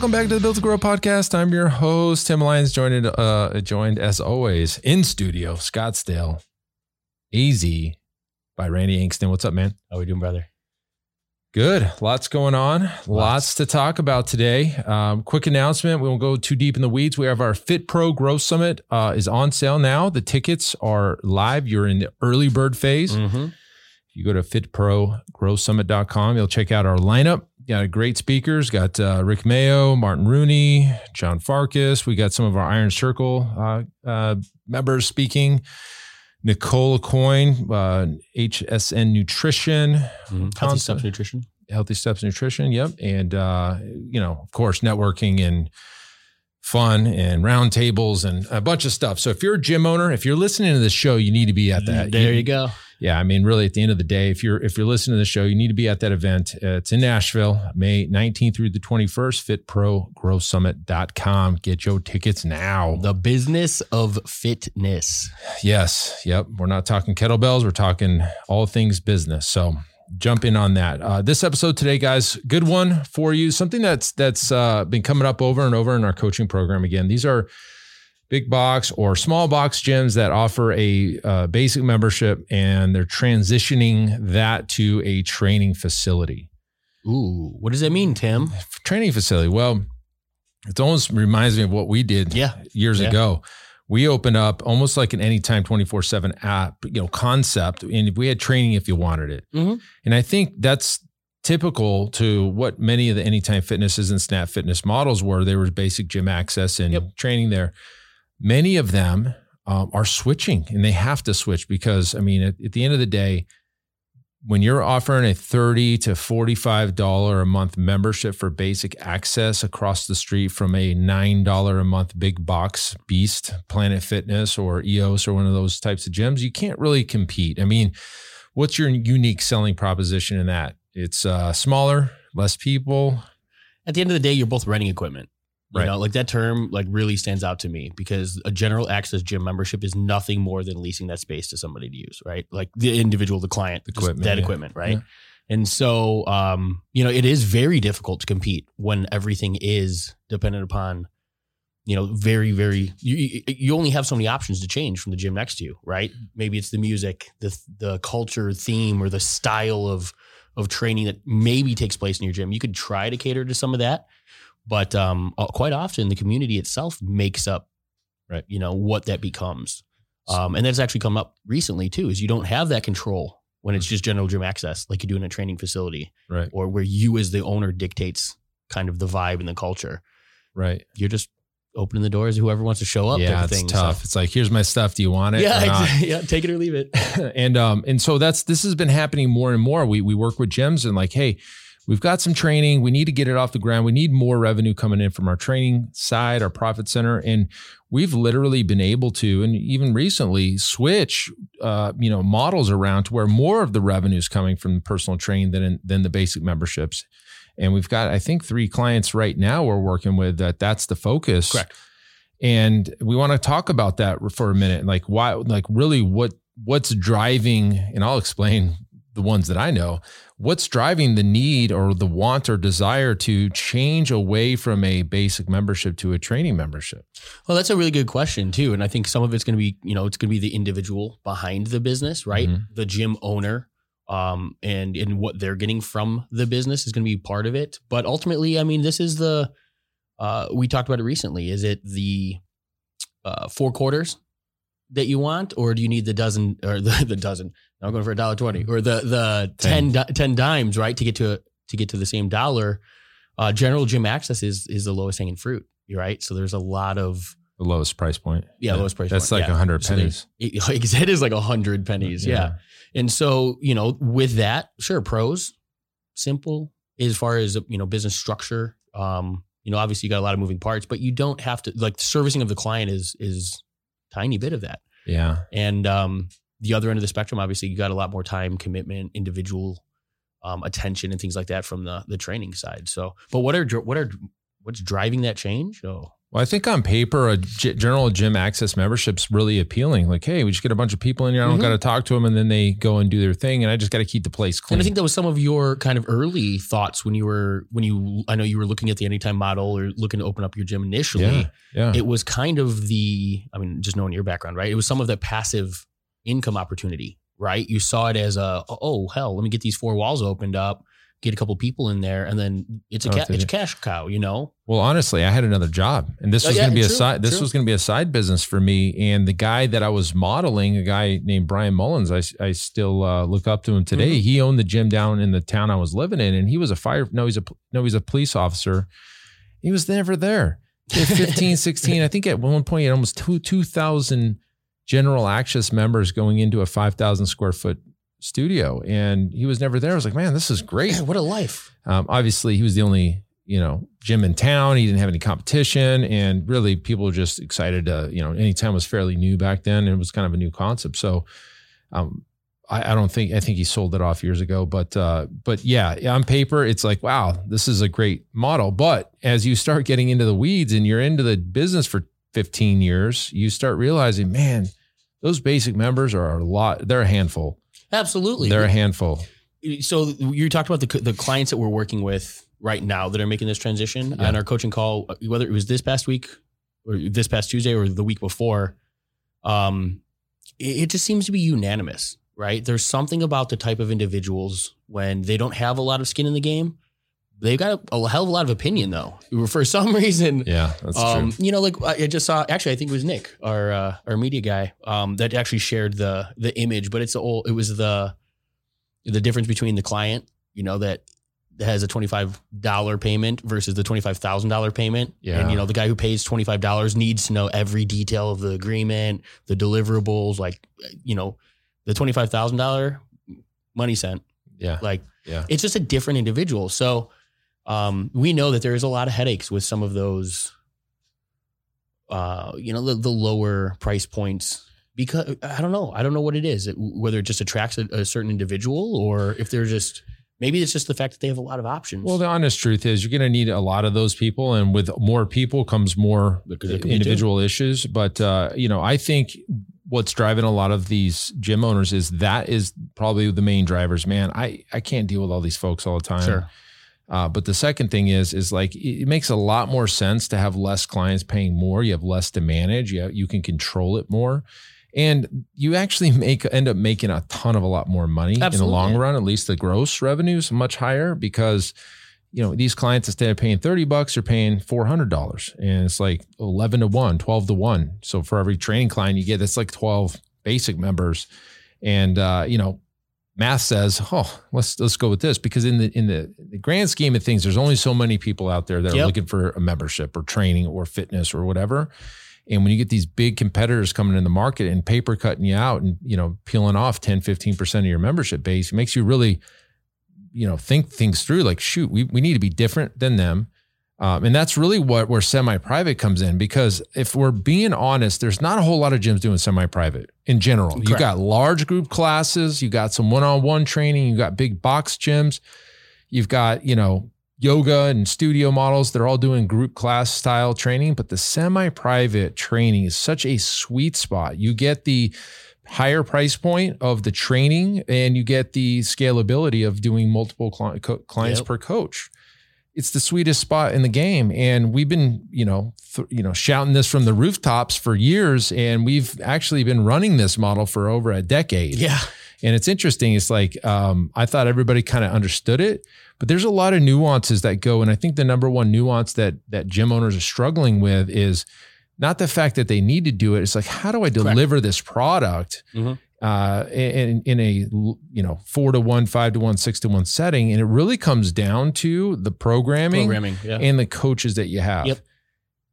welcome back to the Built to Grow podcast. I'm your host Tim Lyons, joined uh, joined as always in studio Scottsdale, AZ by Randy Inkston. What's up, man? How are we doing, brother? Good. Lots going on. Lots, Lots to talk about today. Um, quick announcement. We won't go too deep in the weeds. We have our Fit Pro Growth Summit uh, is on sale now. The tickets are live. You're in the early bird phase. Mm-hmm. If you go to fitprogrowsummit.com, you'll check out our lineup. Got great speakers. Got uh, Rick Mayo, Martin Rooney, John Farkas. We got some of our Iron Circle uh, uh, members speaking. Nicole Aucoin, uh, HSN Nutrition, mm-hmm. Healthy Steps Nutrition, Healthy Steps Nutrition. Yep, and uh, you know, of course, networking and fun and roundtables and a bunch of stuff. So if you're a gym owner, if you're listening to this show, you need to be at that. There you, you go yeah, I mean, really, at the end of the day, if you're if you're listening to the show, you need to be at that event. Uh, it's in Nashville, May 19th through the 21st. FitProGrowSummit.com. Get your tickets now. The business of fitness. Yes. Yep. We're not talking kettlebells. We're talking all things business. So jump in on that. Uh, this episode today, guys, good one for you. Something that's that's uh, been coming up over and over in our coaching program. Again, these are big box or small box gyms that offer a uh, basic membership and they're transitioning that to a training facility. Ooh, what does that mean, Tim? Training facility. Well, it almost reminds me of what we did yeah. years yeah. ago. We opened up almost like an anytime 24 7 app, you know, concept. And we had training if you wanted it. Mm-hmm. And I think that's typical to what many of the anytime fitnesses and snap fitness models were. There was basic gym access and yep. training there many of them um, are switching and they have to switch because i mean at, at, the end of the day when you're offering a 30 to 45 dollar a month membership for basic access across the street from a nine dollar a month big box beast planet fitness or eos or one of those types of gyms you can't really compete. I mean what's your unique selling proposition in that? It's uh, smaller less people. At the end of the day you're both renting equipment you right. know, like that term like really stands out to me because a general access gym membership is nothing more than leasing that space to somebody to use, right? Like the individual, the client, equipment, that yeah. equipment, right? Yeah. And so, um, you know, it is very difficult to compete when everything is dependent upon, you know, very, very. You you only have so many options to change from the gym next to you, right? Maybe it's the music, the the culture, theme, or the style of of training that maybe takes place in your gym. You could try to cater to some of that, but um, uh, quite often the community itself makes up, right? You know what that becomes, um, and that's actually come up recently too. Is you don't have that control when it's mm. just general gym access, like you do in a training facility, right? Or where you as the owner dictates kind of the vibe and the culture, right? You're just opening the doors whoever wants to show up. Yeah, it's thing, tough. So. It's like here's my stuff. Do you want it? Yeah, exactly. yeah. Take it or leave it. and um and so that's this has been happening more and more. We we work with gyms and like, hey, we've got some training. We need to get it off the ground. We need more revenue coming in from our training side, our profit center. And we've literally been able to, and even recently, switch, uh, you know, models around to where more of the revenue is coming from personal training than, than the basic memberships. And we've got, I think, three clients right now we're working with that that's the focus. Correct. And we want to talk about that for a minute. Like why, like really what, what's driving, and I'll explain the ones that I know, what's driving the need or the want or desire to change away from a basic membership to a training membership? Well, that's a really good question too, and I think some of it's going to be, you know, it's going to be the individual behind the business, right? Mm-hmm. The gym owner, um, and and what they're getting from the business is going to be part of it. But ultimately, I mean, this is the uh, we talked about it recently. Is it the uh, four quarters that you want, or do you need the dozen or the, the dozen? I'm going for a dollar twenty or the the 10, 10, 10 dimes, right? To get to to get to the same dollar. Uh, general gym access is is the lowest hanging fruit, right? So there's a lot of the lowest price point. Yeah, lowest price. Point that's point. like a yeah. hundred pennies. So it, is like a hundred pennies. Yeah. yeah. And so you know, with that, sure, pros, simple as far as you know, business structure. Um, you you know, obviously you got a lot of moving parts, but you don't have to like the servicing of the client is is tiny bit of that. Yeah. And um, the other end of the spectrum, obviously, you got a lot more time, commitment, individual um, attention, and things like that from the the training side. So, but what are what are what's driving that change? Oh, well, I think on paper, a G- general gym access membership's really appealing. Like, hey, we just get a bunch of people in here. I don't mm-hmm. got to talk to them, and then they go and do their thing, and I just got to keep the place clean. And I think that was some of your kind of early thoughts when you were when you. I know you were looking at the Anytime model or looking to open up your gym initially. Yeah, yeah. It was kind of the. I mean, just knowing your background, right? It was some of the passive income opportunity, right? You saw it as a oh hell, let me get these four walls opened up get a couple people in there, and then it's a oh, ca- it's a cash cow, you know. Well, honestly, I had another job, and this oh, was yeah, going to be true, a side. This true. was going to be a side business for me. And the guy that I was modeling, a guy named Brian Mullins, I I still uh, look up to him today. Mm-hmm. He owned the gym down in the town I was living in, and he was a fire. No, he's a no, he's a police officer. He was never there. 15, 16. I think at one point he had almost two two thousand general access members going into a five thousand square foot studio and he was never there. I was like, man, this is great. what a life. Um, obviously, he was the only, you know, gym in town. He didn't have any competition. And really, people were just excited to, you know, anytime was fairly new back then. it was kind of a new concept. So, um, I, I, don't think, I think he sold it off years ago. But, uh, but yeah, on paper, it's like, wow, this is a great model. But as you start getting into the weeds and you're into the business for 15 years, you start realizing, man, those basic members are a lot, they're a handful Absolutely. They're a handful. So you talked about the the clients that we're working with right now that are making this transition yeah. on our coaching call, whether it was this past week or this past Tuesday or the week before. Um, it, it just seems to be unanimous, right? There's something about the type of individuals when they don't have a lot of skin in the game. They've got a, a hell of a lot of opinion, though. For some reason, yeah, that's um, true. You know, like I just saw. Actually, I think it was Nick, our uh, our media guy, um, that actually shared the the image. But it's the old. It was the the difference between the client, you know, that has a twenty five dollar payment versus the twenty five thousand dollar payment. Yeah. And you know, the guy who pays twenty five dollars needs to know every detail of the agreement, the deliverables, like you know, the twenty five thousand dollar money sent. Yeah. Like yeah. it's just a different individual. So um, we know that there is a lot of headaches with some of those, uh, you know, the, the, lower price points because I don't know. I don't know what it is, it, whether it just attracts a, a, certain individual or if they're just, maybe it's just the fact that they have a lot of options. Well, the honest truth is you're going to need a lot of those people. And with more people comes more individual issues. But, uh, you know, I think what's driving a lot of these gym owners is that is probably the main drivers, man. I, I can't deal with all these folks all the time. Sure uh, but the second thing is, is like it makes a lot more sense to have less clients paying more. You have less to manage. You have, you can control it more, and you actually make end up making a ton of a lot more money Absolutely. in the long run. At least the gross revenue is much higher because you know these clients instead of paying 30 bucks are paying $400 and it's like 11 to 1 12 to 1 so for every training client you get that's like 12 basic members and uh, you know math says, oh, let's let's go with this because in the in the, the grand scheme of things, there's only so many people out there that yep. are looking for a membership or training or fitness or whatever. And when you get these big competitors coming in the market and paper cutting you out and you know peeling off 10, 15% of your membership base, it makes you really, you know, think things through like, shoot, we, we need to be different than them. Um, and that's really what where semi-private comes in because if we're being honest, there's not a whole lot of gyms doing semi-private in general. Correct. You got large group classes, you got some one-on-one training, you got big box gyms, you've got you know yoga and studio models. They're all doing group class style training, but the semi-private training is such a sweet spot. You get the higher price point of the training, and you get the scalability of doing multiple clients yep. per coach it's the sweetest spot in the game. And we've been you know th- you know shouting this from the rooftops for years. And we've actually been running this model for over a decade. Yeah. And it's interesting. It's like um, i thought everybody kind of understood it but there's a lot of nuances that go. And i think the number one nuance that that gym owners are struggling with is not the fact that they need to do it. It's like how do i deliver Correct. this product mm-hmm uh, in, in a you know four to one, five to one, six to one setting, and it really comes down to the programming, programming yeah. and the coaches that you have. Yep.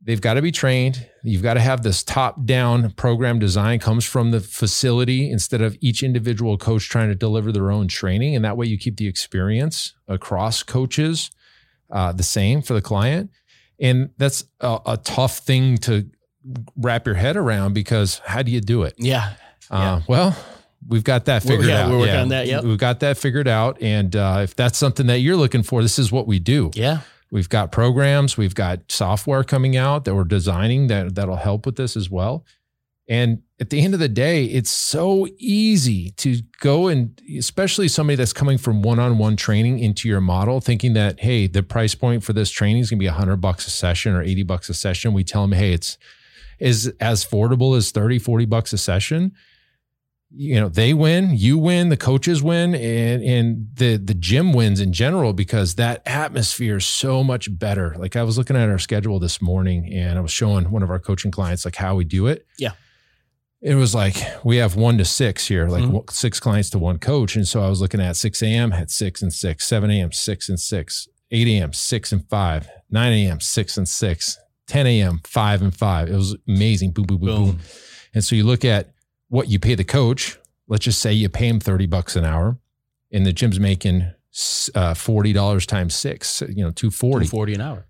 They've got to be trained. You've got to have this top down program design comes from the facility instead of each individual coach trying to deliver their own training, and that way you keep the experience across coaches uh, the same for the client. And that's a, a, tough thing to wrap your head around because how do you do it? Yeah. Uh, yeah. Well, we've got that figured yeah, out. We're working yeah. on that. Yeah. We've got that figured out. And uh, if that's something that you're looking for, this is what we do. Yeah. We've got programs, we've got software coming out that we're designing that that'll help with this as well. And at the end of the day, it's so easy to go and especially somebody that's coming from one-on-one training into your model, thinking that, hey, the price point for this training is gonna be hundred bucks a session or 80 bucks a session. We tell them, hey, it's is as affordable as 30, 40 bucks a session you know they win you win the coaches win and and the the gym wins in general because that atmosphere is so much better. Like i was looking at our schedule this morning and i was showing one of our coaching clients like how we do it. Yeah. It was like we have one to six here like mm-hmm. six clients to one coach. And so i was looking at 6 a.m had six and six 7 a.m six and six 8 a.m six and five 9 a.m six and six 10 a.m five and five. It was amazing. Boom boom boom boom, boom. and so you look at what you pay the coach. Let's just say you pay him 30 bucks an hour and the gym's making uh, $40 times six, you know, 240. 240 an hour.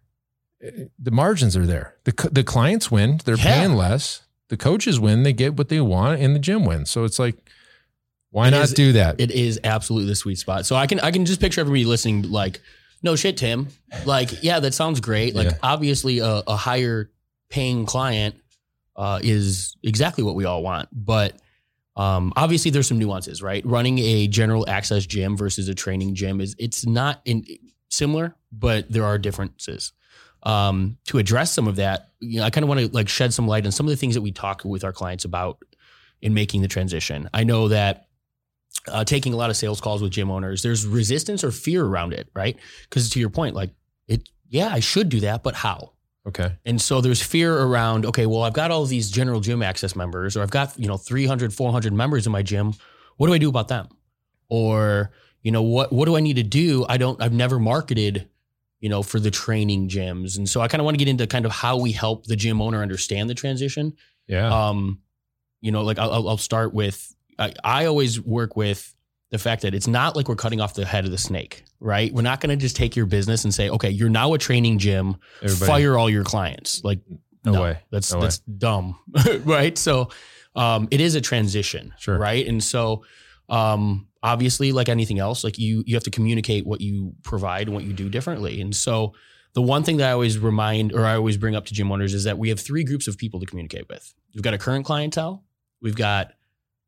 Uh, the margins are there. The, the clients win, they're yeah. paying less. The coaches win, they get what they want and the gym wins. So it's like, why it not is, do that? It is absolutely the sweet spot. So I can, I can just picture everybody listening like, no shit, Tim. Like, yeah, that sounds great. Like, yeah. obviously, a, a higher paying client uh, is exactly what we all want. But um, obviously, there's some nuances, right? Running a general access gym versus a training gym is it's not in, similar, but there are differences. Um, to address some of that, you know, I kind of want to like shed some light on some of the things that we talk with our clients about in making the transition. I know that uh, taking a lot of sales calls with gym owners, there's resistance or fear around it, right? Because to your point, like it, yeah, I should do that, but how? Okay. And so there's fear around, okay, well, I've got all these general gym access members, or I've got, you know, 300, 400 members in my gym. What do I do about them? Or, you know, what, what do I need to do? I don't, I've never marketed, you know, for the training gyms. And so I kind of want to get into kind of how we help the gym owner understand the transition. Yeah. Um, you know, like I'll, I'll start with, I, I always work with the fact that it's not like we're cutting off the head of the snake, right? We're not going to just take your business and say, okay, you're now a training gym, Everybody. fire all your clients. Like, no, no way. That's no that's way. dumb, right? So, um, it is a transition, sure. right? And so, um, obviously, like anything else, like you you have to communicate what you provide and what you do differently. And so, the one thing that I always remind or I always bring up to gym owners is that we have three groups of people to communicate with. We've got a current clientele, we've got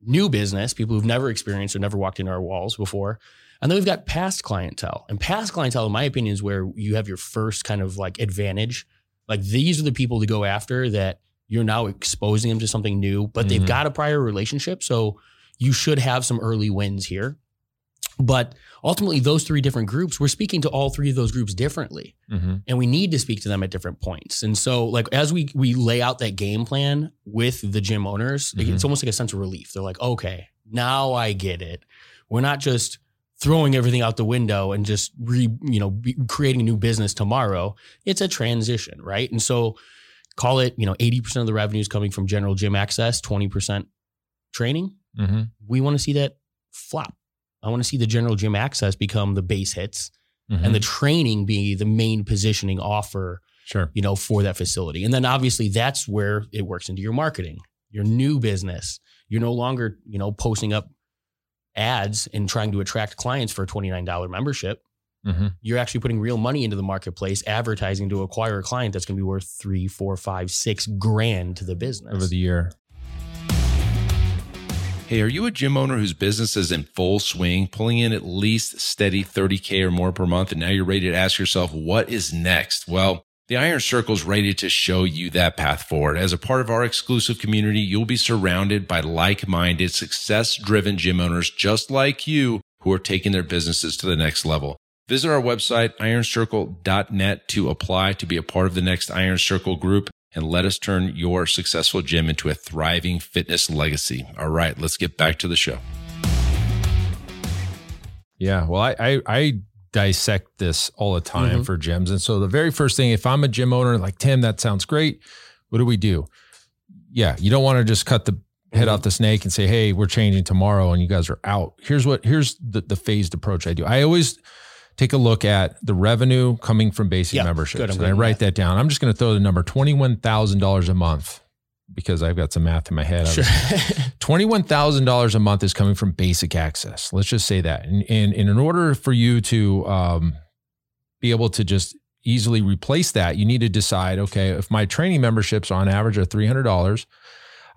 new business, people who've never experienced or never walked into our walls before. And then we've got past clientele. And past clientele, in my opinion, is where you have your first kind of like advantage. Like these are the people to go after that you're now exposing them to something new, but mm-hmm. they've got a prior relationship. So you should have some early wins here. But ultimately, those three different groups, we're speaking to all three of those groups differently, mm-hmm. and we need to speak to them at different points. And so, like as we we lay out that game plan with the gym owners, mm-hmm. it's almost like a sense of relief. They're like, okay, now I get it. We're not just throwing everything out the window and just re, you know, creating a new business tomorrow. It's a transition, right? And so, call it, you know, eighty percent of the revenue is coming from general gym access, twenty percent training. Mm-hmm. We want to see that flop I want to see the general gym access become the base hits mm-hmm. and the training be the main positioning offer, sure. you know, for that facility. And then obviously that's where it works into your marketing, your new business. You're no longer, you know, posting up ads and trying to attract clients for a $29 membership. Mm-hmm. You're actually putting real money into the marketplace, advertising to acquire a client that's going to be worth three, four, five, six grand to the business over the year. Hey, are you a gym owner whose business is in full swing, pulling in at least steady 30K or more per month, and now you're ready to ask yourself, what is next? Well, the Iron Circle is ready to show you that path forward. As a part of our exclusive community, you'll be surrounded by like-minded, success-driven gym owners just like you who are taking their businesses to the next level. Visit our website, ironcircle.net to apply to be a part of the next Iron Circle group and let us turn your successful gym into a thriving fitness legacy. All right, let's get back to the show. Yeah, well, I I, I dissect this all the time mm-hmm. for gyms, and so the very first thing, if I'm a gym owner, like Tim, that sounds great. What do we do? Yeah, you don't want to just cut the head mm-hmm. off the snake and say, "Hey, we're changing tomorrow," and you guys are out. Here's what here's the the phased approach I do. I always take a look at the revenue coming from basic Yeah, memberships. good, and I write that down. I'm just going to throw the number $21,000 a month because I've got some math in my head. Sure. $21,000 a month is coming from basic access. Let's just say that. And, and, and in order for you to um, be able to just easily replace that, you need to decide okay, if my training memberships on average are $300,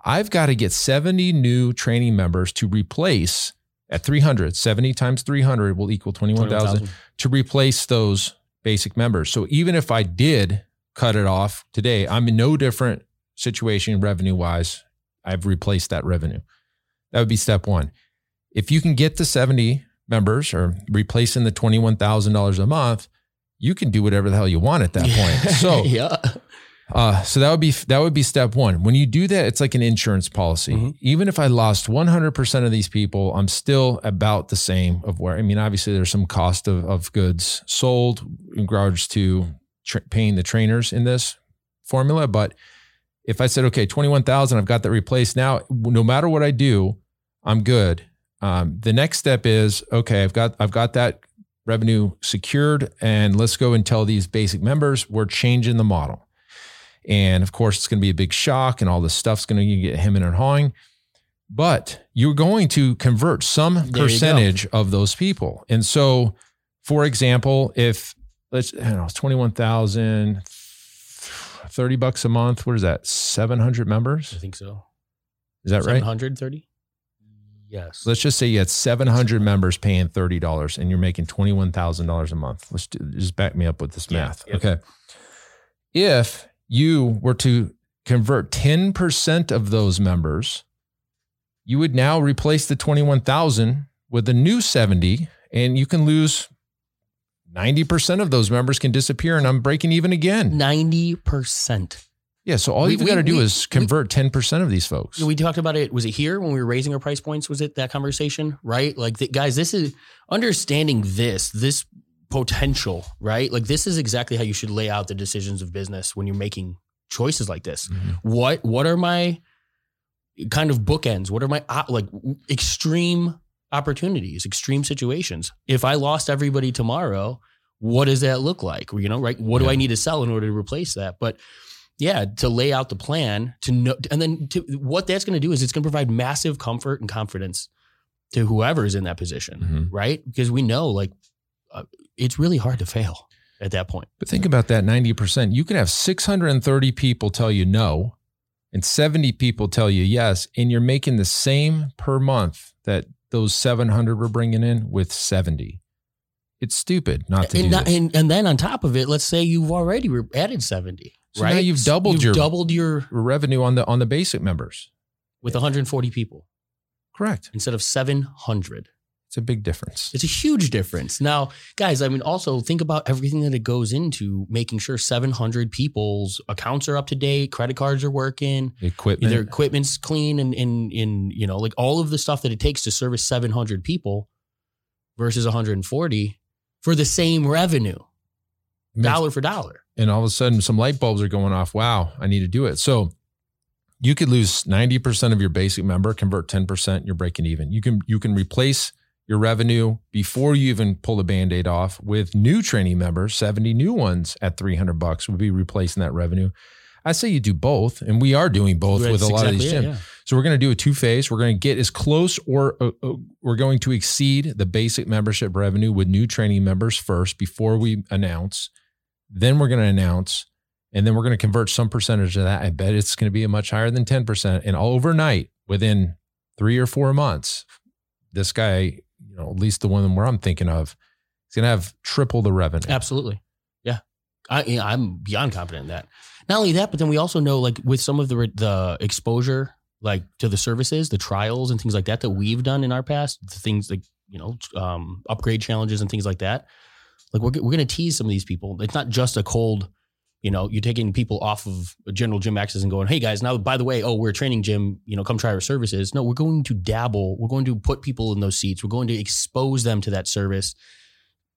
I've got to get 70 new training members to replace at 300. 70 times 300 will equal 21,000 to replace those basic members. So even if I did cut it off today, I'm in no different situation revenue wise. I've replaced that revenue. That would be step one. If you can get to 70 members or replacing the $21,000 a month, you can do whatever the hell you want at that point. So, yeah. Uh, so that would be that would be step one. When you do that, it's like an insurance policy. Mhm. Even if I lost 100% of these people, I'm still about the same of where. I mean, obviously, there's some cost of, of goods sold in regards to tra- paying the trainers in this formula. But if I said, okay, 21,000, I've got that replaced now. No matter what I do, I'm good. Um, the next step is okay. I've got I've got that revenue secured, and let's go and tell these basic members we're changing the model. And of course, it's going to be a big shock, and all this stuff's going to get hemming and hawing. But you're going to convert some There percentage of those people. And so, for example, if let's, I don't know, it's 21,000, 30 bucks a month. What is that? 700 members? I think so. Is that right? 730? Yes. Let's just say you had 700 members paying $30 and you're making $21,000 a month. Let's do, just back me up with this Yeah, math. yeah. Okay. If you were to convert 10% of those members, you would now replace the 21,000 with a new 70 and you can lose 90% of those members can disappear and I'm breaking even again. 90%. Yeah. So all you've got to do we- is convert 10% of these folks. We talked about it. Was it here when we were raising our price points? Was it that conversation? Right? Like, the, guys, this is understanding this, this potential, right? Like, this is exactly how you should lay out the decisions of business when you're making choices like this. Mhm. What, what are my kind of bookends? What are my uh, like extreme opportunities, extreme situations? If I lost everybody tomorrow, what does that look like? You know, right? What do I need to sell in order to replace that? But yeah, to lay out the plan to know, and then to, what that's going to do is it's going to provide massive comfort and confidence to whoever's in that position, Mhm. right? Because we know like uh, it's really hard to fail at that point. But think about that 90%. You can have 630 people tell you no and 70 people tell you yes, and you're making the same per month that those 700 were bringing in with 70. It's stupid not to and, do not- this. and and then on top of it, let's say you've already added seventy, So right? now you've doubled You've your- doubled your Revenue on the on the basic members. with 140 people Correct. instead of 700. It's a big difference. It's a huge difference. Now, guys, I mean, also think about everything that it goes into making sure 700 people's accounts are up to date, credit cards are working, Equipment. their equipment's clean, and and in you know, like all of the stuff that it takes to service 700 people versus 140 for the same revenue, Makes- dollar for dollar. and all of a sudden some light bulbs are going off. Wow, I need to do it. So you could lose 90% of your basic member, convert 10%, you're breaking even. You can you can replace your revenue before you even pull the band-aid off with new training members, 70 new ones at 300 bucks would be replacing that revenue. I say you do both, and we are doing both with a lot of these exactly gyms. yeah. So we're going to do a two phase. We're going to get as close or uh, uh, we're going to exceed the basic membership revenue with new training members first before we announce. Then we're going to announce, and then we're going to convert some percentage of that. I bet it's going to be a much higher than 10%. And overnight, within three or four months, this guy, you know, at least the one where I'm thinking of, is going to have triple the revenue. Absolutely. Yeah. I, I'm beyond confident in that. Not only that, but then we also know like with some of the the exposure like to the services, the trials and things like that that we've done in our past, the things like, you know, um, upgrade challenges and things like that. Like we're, we're going to tease some of these people. It's not just a cold, you know, you're taking people off of general gym access and going, hey guys, now by the way, oh, we're a training gym, you know, come try our services. No, we're going to dabble. We're going to put people in those seats. We're going to expose them to that service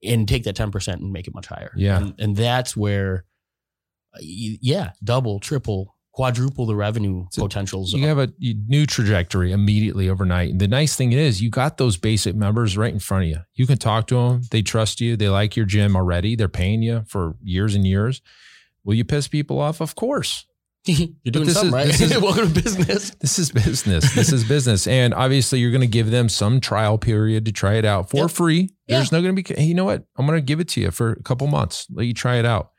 and take that 10% and make it much higher. Yeah. And, and that's where, uh, yeah, double, triple, quadruple the revenue so potentials. You have a new trajectory immediately overnight. And the nice thing is, you got those basic members right in front of you. You can talk to them. They trust you. They like your gym already. They're paying you for years and years. Will you piss people off? Of course. you're doing something is, right. This is, Welcome to business. This is business. This is business, and obviously you're going to give them some trial period to try it out for yep. free. There's yeah. no going to be. Hey, you know what? I'm going to give it to you for a couple months. Let you try it out,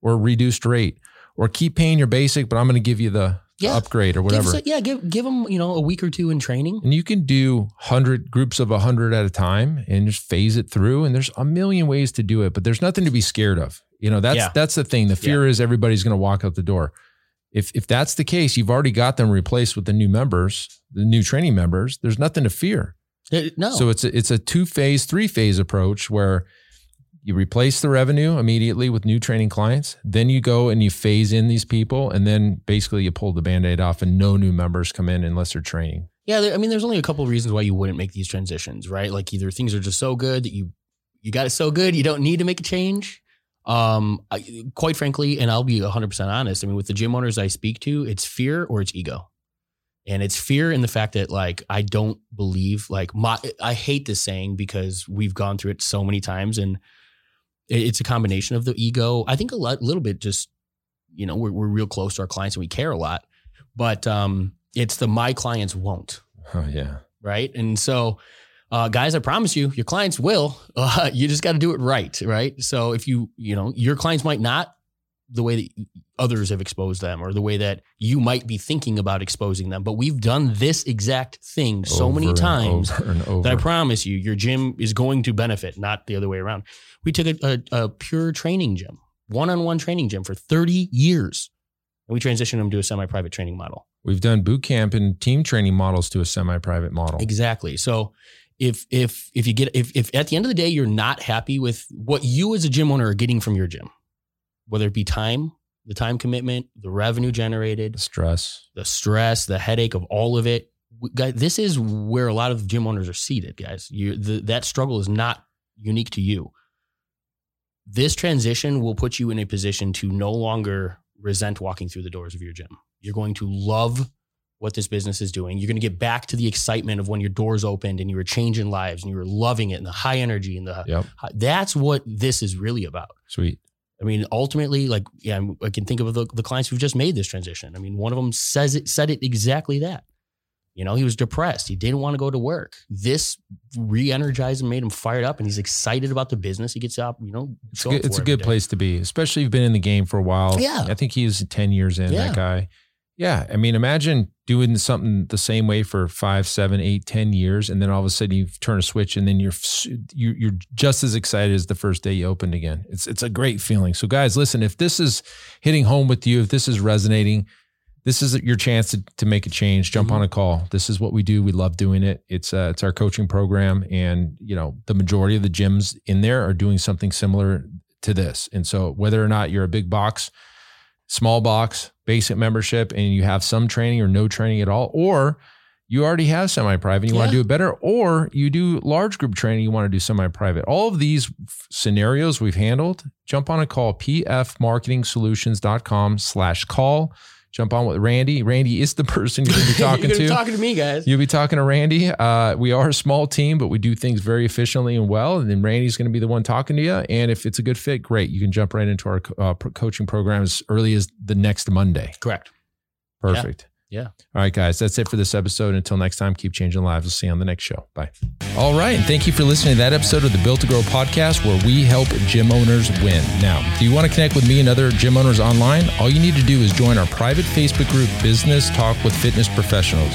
or reduced rate, or keep paying your basic, but I'm going to give you the, yeah. upgrade or whatever. Give, yeah, give give them you know a week or two in training, and you can do hundred groups of a hundred at a time and just phase it through. And there's a million ways to do it, but there's nothing to be scared of. You know that's yeah. that's the thing. The fear yeah. is everybody's going to walk out the door if if that's the case, you've already got them replaced with the new members, the new training members. There's nothing to fear. It, no. So it's a, it's a two phase, three phase approach where you replace the revenue immediately with new training clients. Then you go and you phase in these people, and then basically you pull the band aid off, and no new members come in unless they're training. Yeah, I mean, there's only a couple of reasons why you wouldn't make these transitions, right? Like either things are just so good that you you got it so good you don't need to make a change, um, I, quite frankly, and I'll be 100% honest. I mean, with the gym owners I speak to, it's fear or it's ego. And it's fear in the fact that, like, I don't believe, like, my, I hate this saying because we've gone through it so many times and it's a combination of the ego. I think a lot, little bit just, you know, we're, we're real close to our clients and we care a lot, but um, it's the my clients won't. Oh, yeah. Right. And so, uh, guys, I promise you, your clients will. Uh, you just got to do it right, right? So if you, you know, your clients might not the way that others have exposed them or the way that you might be thinking about exposing them. But we've done this exact thing so over many times over that I promise you, your gym is going to benefit, not the other way around. We took a, a, a pure training gym, one on one training gym for 30 years, and we transitioned them to a semi private training model. We've done boot camp and team training models to a semi private model. Exactly. So if if if you get if if at the end of the day you're not happy with what you as a gym owner are getting from your gym, whether it be time, the time commitment, the revenue generated, the stress, the stress, the headache of all of it, guys, this is where a lot of gym owners are seated, guys. You the, that struggle is not unique to you. This transition will put you in a position to no longer resent walking through the doors of your gym. You're going to love what this business is doing. You're going to get back to the excitement of when your doors opened and you were changing lives and you were loving it and the high energy and the yep. high, that's what this is really about. Sweet. I mean, ultimately, like, yeah, I can think of the, the clients who've just made this transition. I mean, one of them says it, said it exactly that. You know, he was depressed. He didn't want to go to work. This re-energized and made him fired up, and he's excited about the business. He gets up, you know. It's, good, it's a good day. place to be, especially if you've been in the game for a while. Yeah, I think he's ten years in. Yeah. That guy. Yeah, I mean, imagine doing something the same way for five, seven, eight, ten years, and then all of a sudden you turn a switch, and then you're you're just as excited as the first day you opened again. It's it's a great feeling. So, guys, listen, if this is hitting home with you, if this is resonating, this is your chance to, to make a change. Jump mm-hmm. on a call. This is what we do. We love doing it. It's uh, it's our coaching program, and you know the majority of the gyms in there are doing something similar to this. And so, whether or not you're a big box small box, basic membership, and you have some training or no training at all, or you already have semi private and you yeah. want to do it better, or you do large group training, you want to do semi private. All of these scenarios we've handled, jump on a call, pfmarketingsolutions.com slash call jump on with Randy. Randy is the person you're going to be talking to. talking to me, guys. You'll be talking to Randy. Uh, we are a small team, but we do things very efficiently and well. And then Randy's going to be the one talking to you. And if it's a good fit, great. You can jump right into our uh, coaching program as early as the next Monday. Correct. Perfect. Yeah. Yeah. All right, guys, that's it for this episode. Until next time, keep changing lives. We'll see you on the next show. Bye. All right. And thank you for listening to that episode of the Built to Grow podcast where we help gym owners win. Now, do you want to connect with me and other gym owners online? All you need to do is join our private Facebook group, Business Talk with Fitness Professionals.